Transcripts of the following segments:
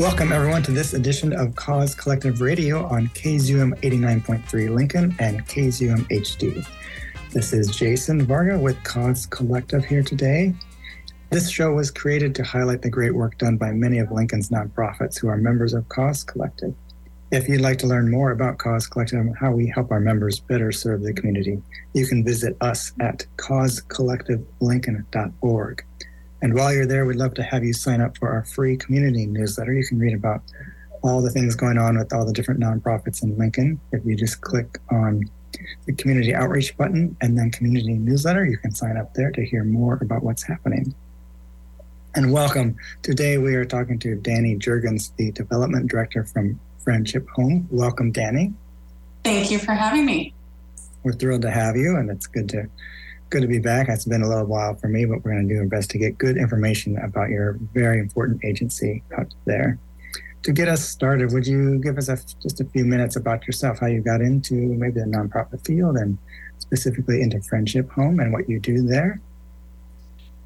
Welcome, everyone, to this edition of Cause Collective Radio on KZUM 89.3 Lincoln and KZUM HD. This is Jason Varga with Cause Collective here today. This show was created to highlight the great work done by many of Lincoln's nonprofits who are members of Cause Collective. If you'd like to learn more about Cause Collective and how we help our members better serve the community, you can visit us at causecollectivelincoln.org. And while you're there, we'd love to have you sign up for our free community newsletter. You can read about all the things going on with all the different nonprofits in Lincoln. If you just click on the community outreach button and then community newsletter, you can sign up there to hear more about what's happening. And welcome. Today we are talking to Danny Jurgens, the development director from Friendship Home. Welcome, Danny. Thank you for having me. We're thrilled to have you, and it's good to good to be back. It's been a little while for me, but we're going to do our best to get good information about your very important agency out there. To get us started, would you give us a, just a few minutes about yourself, how you got into maybe the nonprofit field and specifically into Friendship Home and what you do there?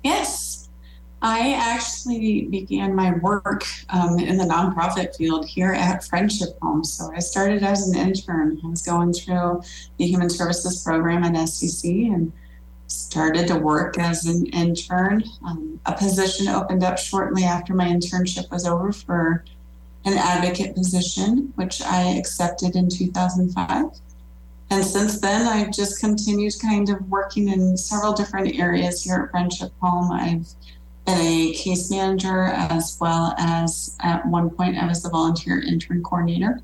Yes. I actually began my work um, in the nonprofit field here at Friendship Home. So I started as an intern. I was going through the Human Services program at SCC and started to work as an intern. Um, a position opened up shortly after my internship was over for an advocate position, which I accepted in 2005. And since then, I've just continued kind of working in several different areas here at Friendship Home. I've been a case manager as well as at one point I was the volunteer intern coordinator.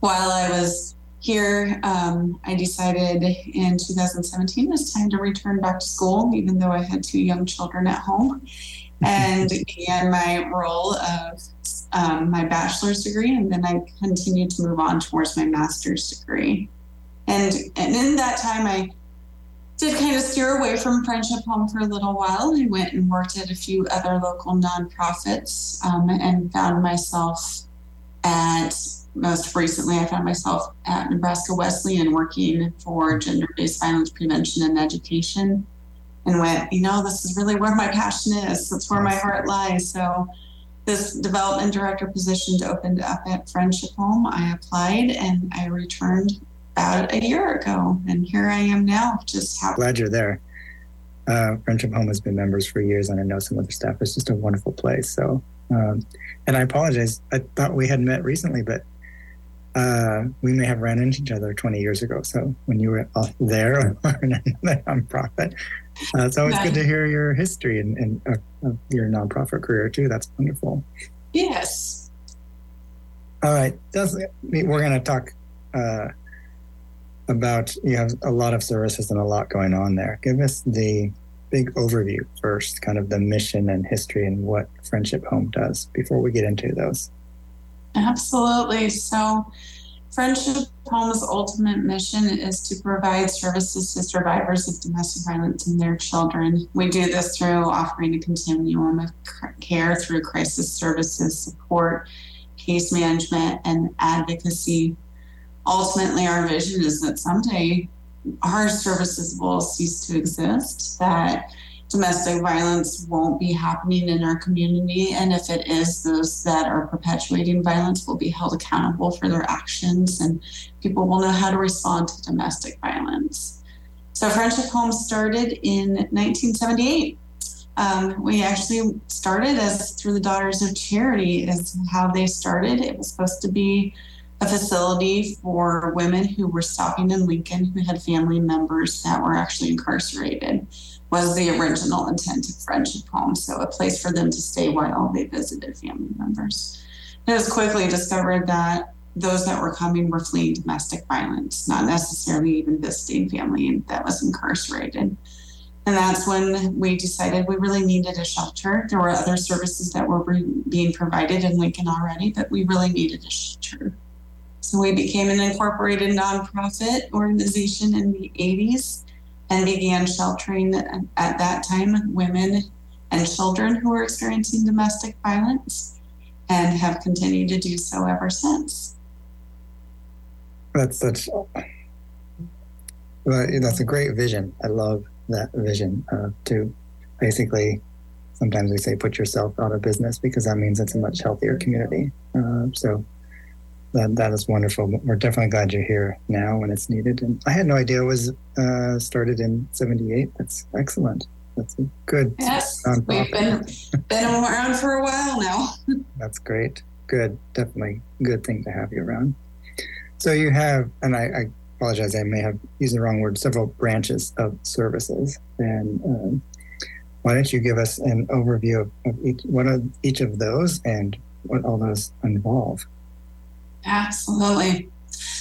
While I was here, um, I decided in 2017 it was time to return back to school, even though I had two young children at home, and began my role of um, my bachelor's degree, and then I continued to move on towards my master's degree. And and in that time, I did kind of steer away from Friendship Home for a little while. I went and worked at a few other local nonprofits um, and found myself at most recently, I found myself at Nebraska Wesleyan working for gender based violence prevention and education and went, you know, this is really where my passion is. That's where my heart lies. So, this development director position opened up at Friendship Home. I applied and I returned about a year ago. And here I am now. Just how glad you're there. Uh, Friendship Home has been members for years, and I know some of the staff. It's just a wonderful place. So, um, and I apologize. I thought we had met recently, but uh, we may have ran into each other 20 years ago. So when you were there or in another nonprofit, uh, it's always yeah. good to hear your history and, and uh, your nonprofit career too. That's wonderful. Yes. All right. Does, we're going to talk uh, about you have a lot of services and a lot going on there. Give us the big overview first, kind of the mission and history and what Friendship Home does before we get into those. Absolutely. So, Friendship Home's ultimate mission is to provide services to survivors of domestic violence and their children. We do this through offering a continuum of care through crisis services, support, case management, and advocacy. Ultimately, our vision is that someday our services will cease to exist, that domestic violence won't be happening in our community. And if it is, those that are perpetuating violence will be held accountable for their actions and people will know how to respond to domestic violence. So, Friendship Home started in 1978. Um, we actually started as through the Daughters of Charity, is how they started. It was supposed to be a facility for women who were stopping in Lincoln who had family members that were actually incarcerated was the original intent of Friendship Home. So a place for them to stay while they visited family members. It was quickly discovered that those that were coming were fleeing domestic violence, not necessarily even visiting family that was incarcerated. And that's when we decided we really needed a shelter. There were other services that were being provided in Lincoln already, but we really needed a shelter. So we became an incorporated nonprofit organization in the 80s and began sheltering at that time women and children who were experiencing domestic violence and have continued to do so ever since. That's such that's a great vision. I love that vision uh, to basically sometimes we say put yourself out of business because that means it's a much healthier community. Uh, so that that is wonderful. We're definitely glad you're here now when it's needed. And I had no idea it was uh, started in '78. That's excellent. That's a good. Yes, we've been been around for a while now. That's great. Good, definitely good thing to have you around. So you have, and I, I apologize, I may have used the wrong word. Several branches of services, and um, why don't you give us an overview of, of each one of each of those and what all those involve? Absolutely.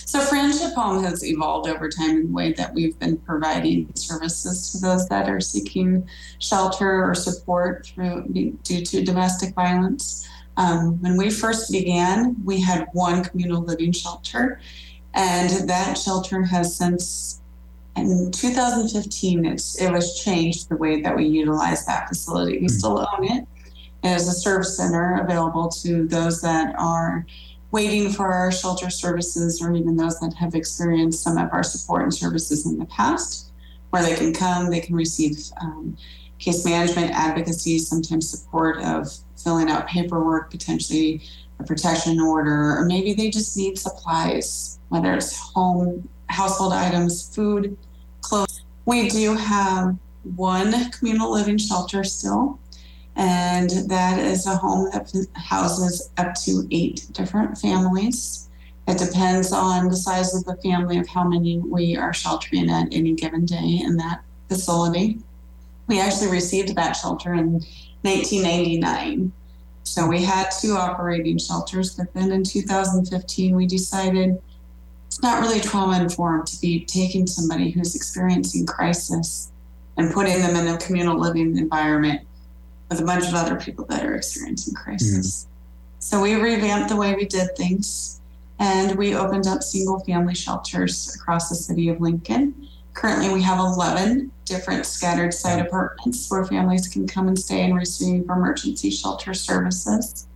So, Friendship Home has evolved over time in the way that we've been providing services to those that are seeking shelter or support through due to domestic violence. Um, when we first began, we had one communal living shelter, and that shelter has since in 2015 it's, it was changed the way that we utilize that facility. We hmm. still own it as a service center available to those that are waiting for our shelter services or even those that have experienced some of our support and services in the past, where they can come, they can receive um, case management, advocacy, sometimes support of filling out paperwork, potentially a protection order, or maybe they just need supplies, whether it's home, household items, food, clothes. We do have one communal living shelter still and that is a home that houses up to eight different families. It depends on the size of the family of how many we are sheltering at any given day in that facility. We actually received that shelter in 1999. So we had two operating shelters, but then in 2015, we decided it's not really trauma informed to be taking somebody who's experiencing crisis and putting them in a communal living environment with a bunch of other people that are experiencing crisis. Mm. So we revamped the way we did things and we opened up single family shelters across the city of Lincoln. Currently, we have 11 different scattered site apartments where families can come and stay and receive emergency shelter services.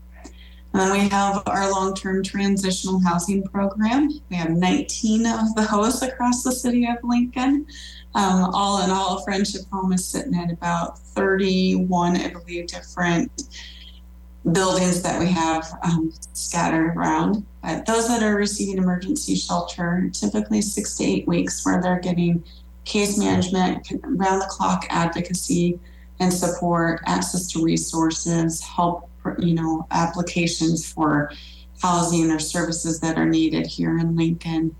Then we have our long term transitional housing program. We have 19 of those across the city of Lincoln. Um, all in all, Friendship Home is sitting at about 31, I believe, different buildings that we have um, scattered around. But those that are receiving emergency shelter, typically six to eight weeks, where they're getting case management, round the clock advocacy and support, access to resources, help, you know, applications for housing or services that are needed here in Lincoln.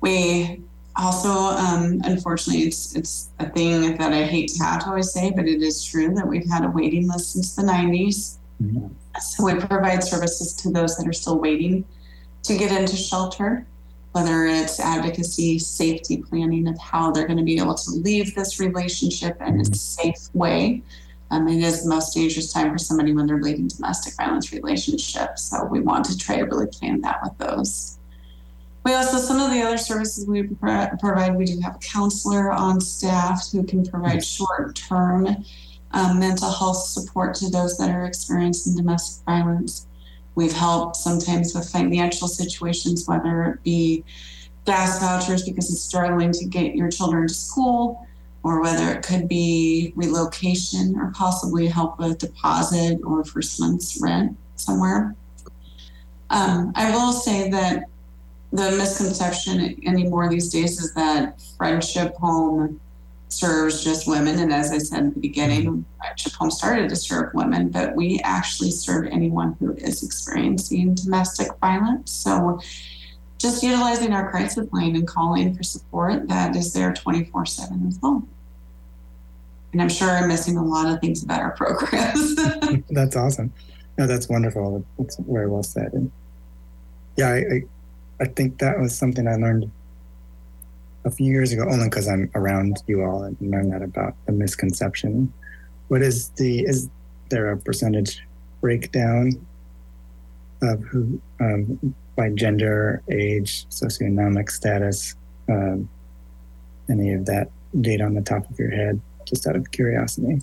We also, um, unfortunately, it's it's a thing that I hate to have to always say, but it is true that we've had a waiting list since the 90s. Mm-hmm. So we provide services to those that are still waiting to get into shelter, whether it's advocacy, safety planning of how they're going to be able to leave this relationship in a safe way. Um, it is the most dangerous time for somebody when they're leaving domestic violence relationships. So we want to try to really plan that with those. We also, some of the other services we provide, we do have a counselor on staff who can provide short term um, mental health support to those that are experiencing domestic violence. We've helped sometimes with financial situations, whether it be gas vouchers because it's struggling to get your children to school, or whether it could be relocation or possibly help with deposit or first month's rent somewhere. Um, I will say that the misconception anymore these days is that friendship home serves just women. And as I said at the beginning, mm-hmm. friendship home started to serve women, but we actually serve anyone who is experiencing domestic violence. So just utilizing our crisis line and calling for support that is there 24 7 as well. And I'm sure I'm missing a lot of things about our programs. that's awesome. No, that's wonderful. That's very well said. And yeah, I, I I think that was something I learned a few years ago, only because I'm around you all and learned that about the misconception. What is the is there a percentage breakdown of who um, by gender, age, socioeconomic status, um, any of that data on the top of your head, just out of curiosity?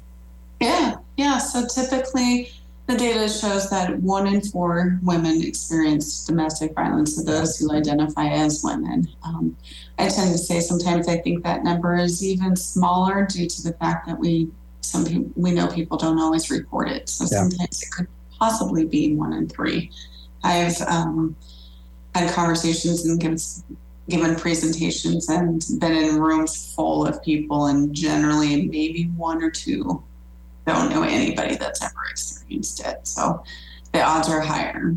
Yeah, yeah. So typically, the data shows that one in four women experience domestic violence of those who identify as women. Um, I tend to say sometimes I think that number is even smaller due to the fact that we some people, we know people don't always report it. So yeah. sometimes it could possibly be one in three. I've um, had conversations and given, given presentations and been in rooms full of people, and generally, maybe one or two don't know anybody that's ever experienced it. So the odds are higher.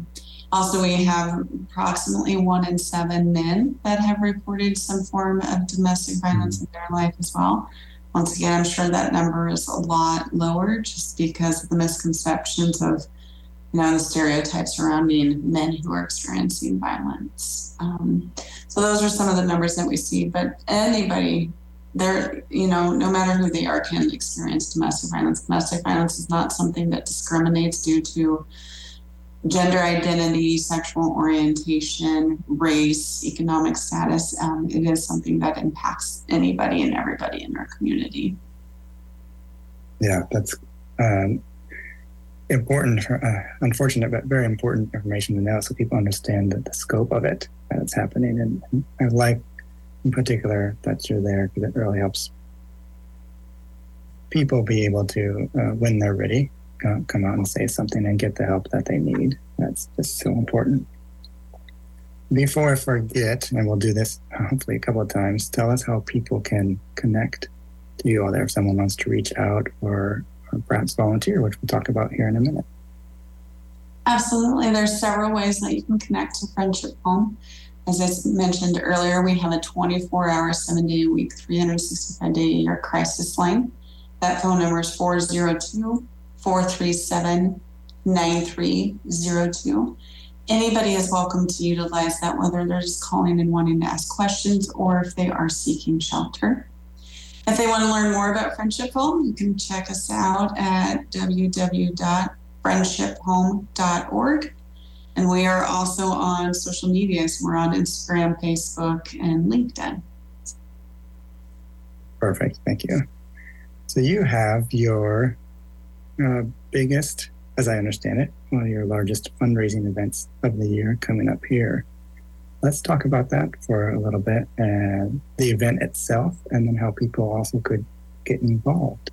Also, we have approximately one in seven men that have reported some form of domestic violence in their life as well. Once again, I'm sure that number is a lot lower just because of the misconceptions of you know the stereotypes surrounding men who are experiencing violence. Um, so those are some of the numbers that we see. But anybody, there, you know, no matter who they are, can experience domestic violence. Domestic violence is not something that discriminates due to gender identity, sexual orientation, race, economic status. Um, it is something that impacts anybody and everybody in our community. Yeah, that's um, important, uh, unfortunate, but very important information to know so people understand the, the scope of it that's happening. And, and I like, in particular, that you're there because it really helps people be able to, uh, when they're ready, come out and say something and get the help that they need. That's just so important. Before I forget, and we'll do this hopefully a couple of times, tell us how people can connect to you all there if someone wants to reach out or Uh, perhaps volunteer, which we'll talk about here in a minute. Absolutely. There's several ways that you can connect to Friendship Home. As I mentioned earlier, we have a 24 hour, seven day a week, 365 day a year crisis line. That phone number is 402 437 9302. Anybody is welcome to utilize that, whether they're just calling and wanting to ask questions or if they are seeking shelter. If they want to learn more about Friendship Home, you can check us out at www.friendshiphome.org. And we are also on social media. So we're on Instagram, Facebook, and LinkedIn. Perfect. Thank you. So you have your uh, biggest, as I understand it, one of your largest fundraising events of the year coming up here. Let's talk about that for a little bit and the event itself, and then how people also could get involved.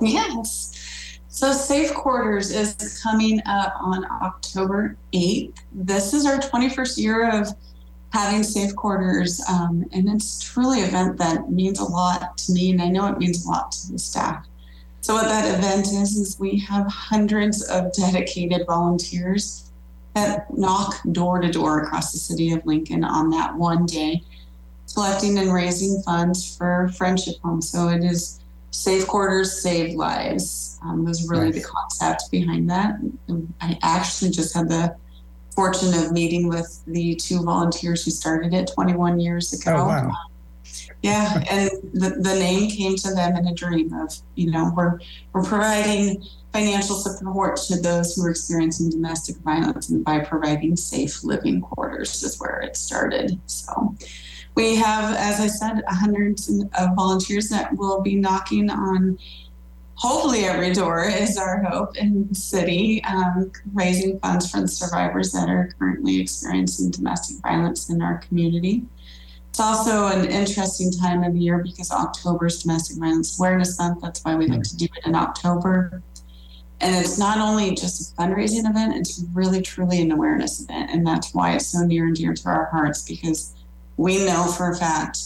Yes. So, Safe Quarters is coming up on October 8th. This is our 21st year of having Safe Quarters, um, and it's truly an event that means a lot to me, and I know it means a lot to the staff. So what that event is is we have hundreds of dedicated volunteers knock door to door across the city of Lincoln on that one day, collecting and raising funds for Friendship Home. So it is Safe Quarters, Save Lives. Um, was really nice. the concept behind that. I actually just had the fortune of meeting with the two volunteers who started it 21 years ago. Oh, wow. Yeah, and the, the name came to them in a dream of, you know, we're we're providing financial support to those who are experiencing domestic violence and by providing safe living quarters is where it started. So we have, as I said, hundreds of volunteers that will be knocking on hopefully every door is our hope in the city, um, raising funds for the survivors that are currently experiencing domestic violence in our community. It's also an interesting time of the year because October is Domestic Violence Awareness Month. That's why we like to do it in October. And it's not only just a fundraising event, it's really, truly an awareness event. And that's why it's so near and dear to our hearts because we know for a fact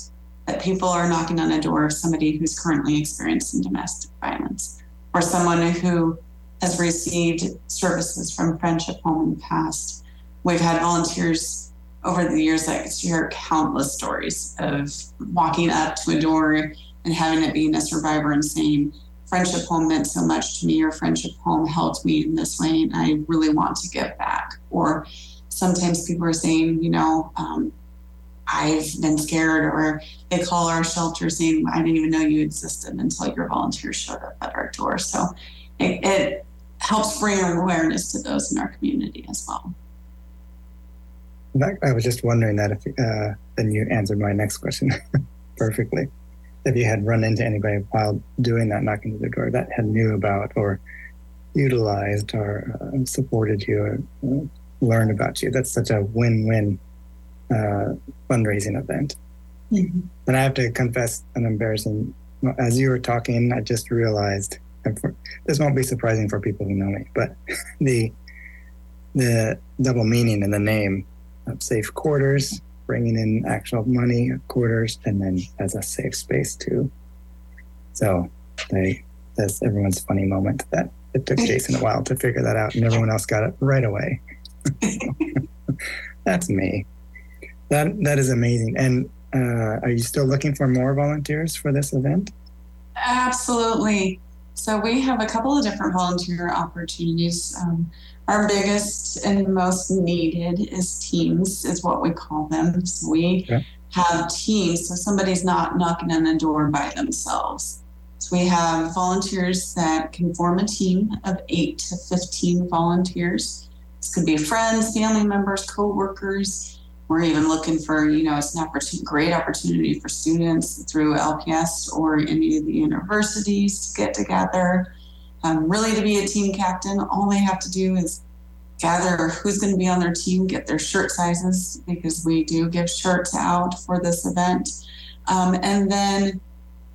that people are knocking on a door of somebody who's currently experiencing domestic violence or someone who has received services from Friendship Home in the past. We've had volunteers over the years, I hear countless stories of walking up to a door and having it being a survivor and saying, Friendship Home meant so much to me, or Friendship Home helped me in this way, and I really want to give back. Or sometimes people are saying, you know, um, I've been scared, or they call our shelter saying, I didn't even know you existed until your volunteers showed up at our door. So it, it helps bring awareness to those in our community as well. I was just wondering that if uh, then you answered my next question perfectly. If you had run into anybody while doing that, knocking to the door, that had knew about or utilized or uh, supported you or uh, learned about you, that's such a win-win uh, fundraising event. Mm-hmm. And I have to confess an embarrassing as you were talking, I just realized for, this won't be surprising for people who know me, but the the double meaning in the name of safe quarters, bringing in actual money quarters, and then as a safe space too. So they that's everyone's funny moment that it took Jason a while to figure that out, and everyone else got it right away. that's me. That that is amazing. And uh, are you still looking for more volunteers for this event? Absolutely. So we have a couple of different volunteer opportunities. Um, our biggest and most needed is teams, is what we call them. So we okay. have teams, so somebody's not knocking on the door by themselves. So we have volunteers that can form a team of eight to 15 volunteers. This could be friends, family members, co-workers. We're even looking for, you know, it's an opportunity, great opportunity for students through LPS or any of the universities to get together. Um, really, to be a team captain, all they have to do is gather who's going to be on their team, get their shirt sizes because we do give shirts out for this event. Um, and then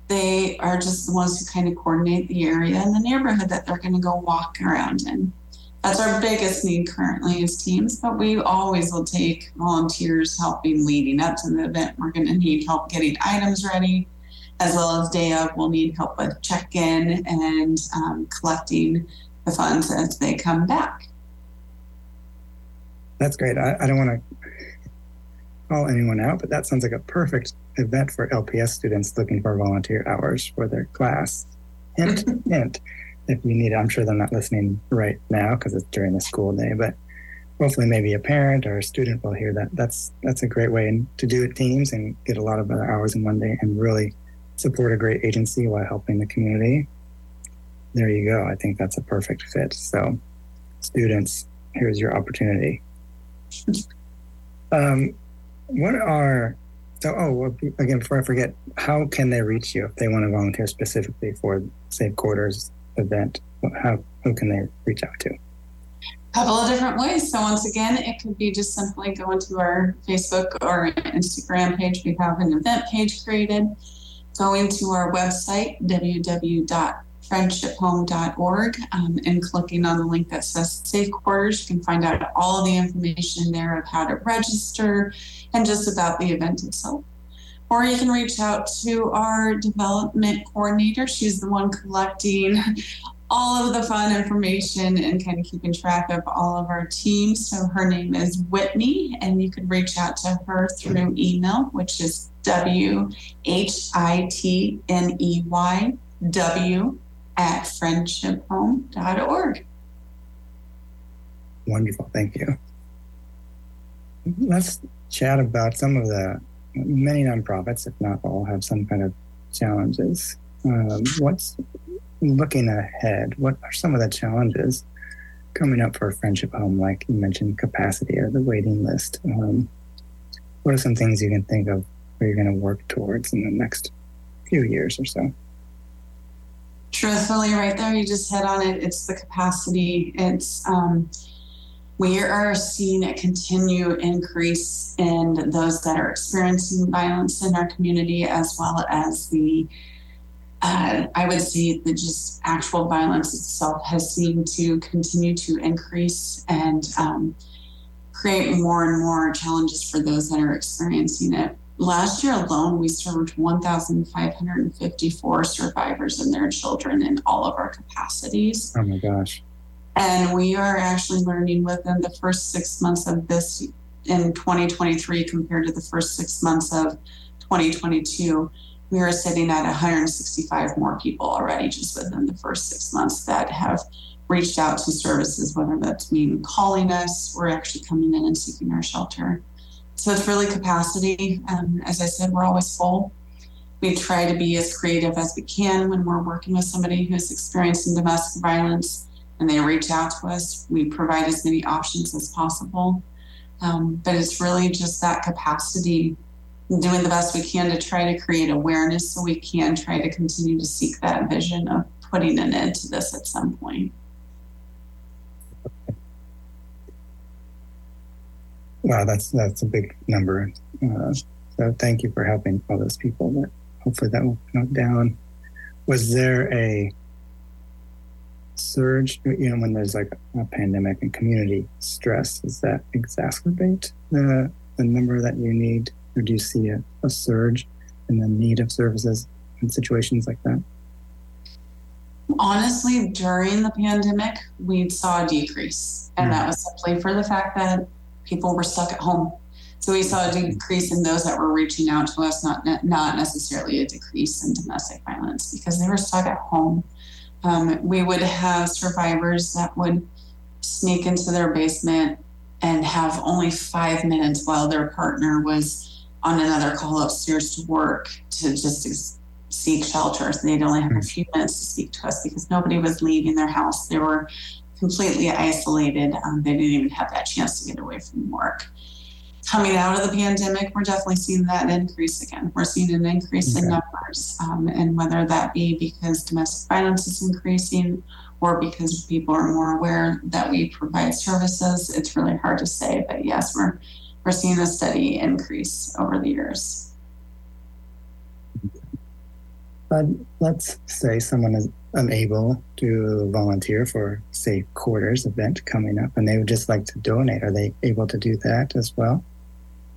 they are just the ones who kind of coordinate the area and the neighborhood that they're going to go walk around in. That's our biggest need currently is teams, but we always will take volunteers helping leading up to the event. We're going to need help getting items ready, as well as day of, we'll need help with check in and um, collecting the funds as they come back. That's great. I, I don't want to call anyone out, but that sounds like a perfect event for LPS students looking for volunteer hours for their class. Hint, hint. If you need it, I'm sure they're not listening right now because it's during the school day, but hopefully maybe a parent or a student will hear that. That's that's a great way to do it teams and get a lot of hours in one day and really support a great agency while helping the community. There you go. I think that's a perfect fit. So, students, here's your opportunity. Um, what are so? Oh, again, before I forget, how can they reach you if they want to volunteer specifically for Safe Quarters event? How who can they reach out to? A couple of different ways. So once again, it could be just simply going to our Facebook or Instagram page. We have an event page created. Going to our website, www.friendshiphome.org, um, and clicking on the link that says Safe Quarters. You can find out all the information there of how to register and just about the event itself. Or you can reach out to our development coordinator. She's the one collecting all of the fun information and kind of keeping track of all of our teams. So her name is Whitney, and you can reach out to her through email, which is W H I T N E Y W at friendshiphome.org. Wonderful. Thank you. Let's chat about some of the many nonprofits, if not all, have some kind of challenges. Um, what's looking ahead? What are some of the challenges coming up for Friendship Home? Like you mentioned, capacity or the waiting list. Um, what are some things you can think of where you're going to work towards in the next few years or so? truthfully right there you just hit on it it's the capacity it's um, we are seeing a continued increase in those that are experiencing violence in our community as well as the uh, I would say the just actual violence itself has seemed to continue to increase and um, create more and more challenges for those that are experiencing it. Last year alone, we served 1,554 survivors and their children in all of our capacities. Oh my gosh. And we are actually learning within the first six months of this in 2023 compared to the first six months of 2022. We are sitting at 165 more people already just within the first six months that have reached out to services, whether that's mean calling us or actually coming in and seeking our shelter. So it's really capacity. Um, as I said, we're always full. We try to be as creative as we can when we're working with somebody who's experiencing domestic violence and they reach out to us. We provide as many options as possible. Um, but it's really just that capacity, doing the best we can to try to create awareness so we can try to continue to seek that vision of putting an end to this at some point. Wow, that's that's a big number. Uh, so thank you for helping all those people. But hopefully that will come down. was there a surge? You know, when there's like a pandemic and community stress, does that exacerbate the the number that you need, or do you see a, a surge in the need of services in situations like that? Honestly, during the pandemic, we saw a decrease, and that was simply for the fact that people were stuck at home. So we saw a decrease in those that were reaching out to us, not not necessarily a decrease in domestic violence because they were stuck at home. Um, we would have survivors that would sneak into their basement and have only five minutes while their partner was on another call upstairs to work to just seek shelter. So they'd only have a few minutes to speak to us because nobody was leaving their house. They were completely isolated. Um, they didn't even have that chance to get away from work. Coming out of the pandemic, we're definitely seeing that increase again. We're seeing an increase okay. in numbers, um, and whether that be because domestic violence is increasing or because people are more aware that we provide services, it's really hard to say. But yes, we're we're seeing a steady increase over the years. But let's say someone is unable to volunteer for Safe Quarters event coming up and they would just like to donate. Are they able to do that as well?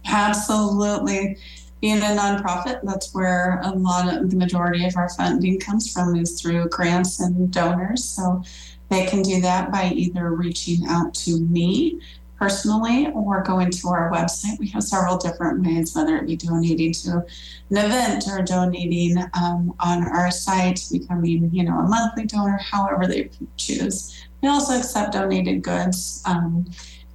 Absolutely. Being a nonprofit that's where a lot of the majority of our funding comes from is through grants and donors. So they can do that by either reaching out to me personally or going to our website. We have several different ways, whether it be donating to an event or donating um, on our site, becoming, you know, a monthly donor, however they choose. We also accept donated goods um,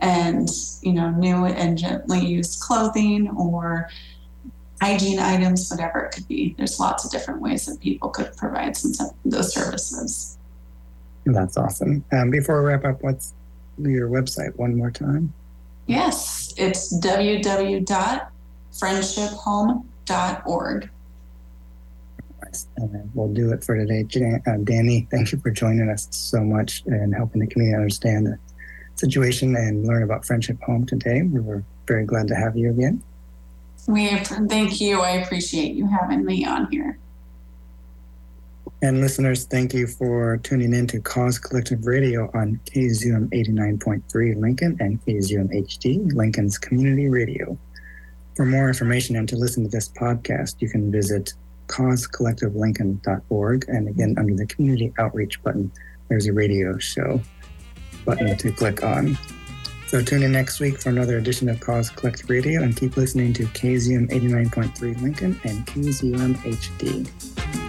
and, you know, new and gently used clothing or hygiene items, whatever it could be. There's lots of different ways that people could provide some those services. That's awesome. Um, before we wrap up, what's your website one more time? Yes, it's www.friendshiphome.org. And we'll do it for today. Uh, Danny, thank you for joining us so much and helping the community understand the situation and learn about Friendship Home today. We were very glad to have you again. We thank you. I appreciate you having me on here. And listeners, thank you for tuning in to Cause Collective Radio on KZUM 89.3 Lincoln and KZUM HD, Lincoln's community radio. For more information and to listen to this podcast, you can visit causecollectivelincoln.org. And again, under the community outreach button, there's a radio show button to click on. So tune in next week for another edition of Cause Collective Radio and keep listening to KZUM 89.3 Lincoln and KZUM HD.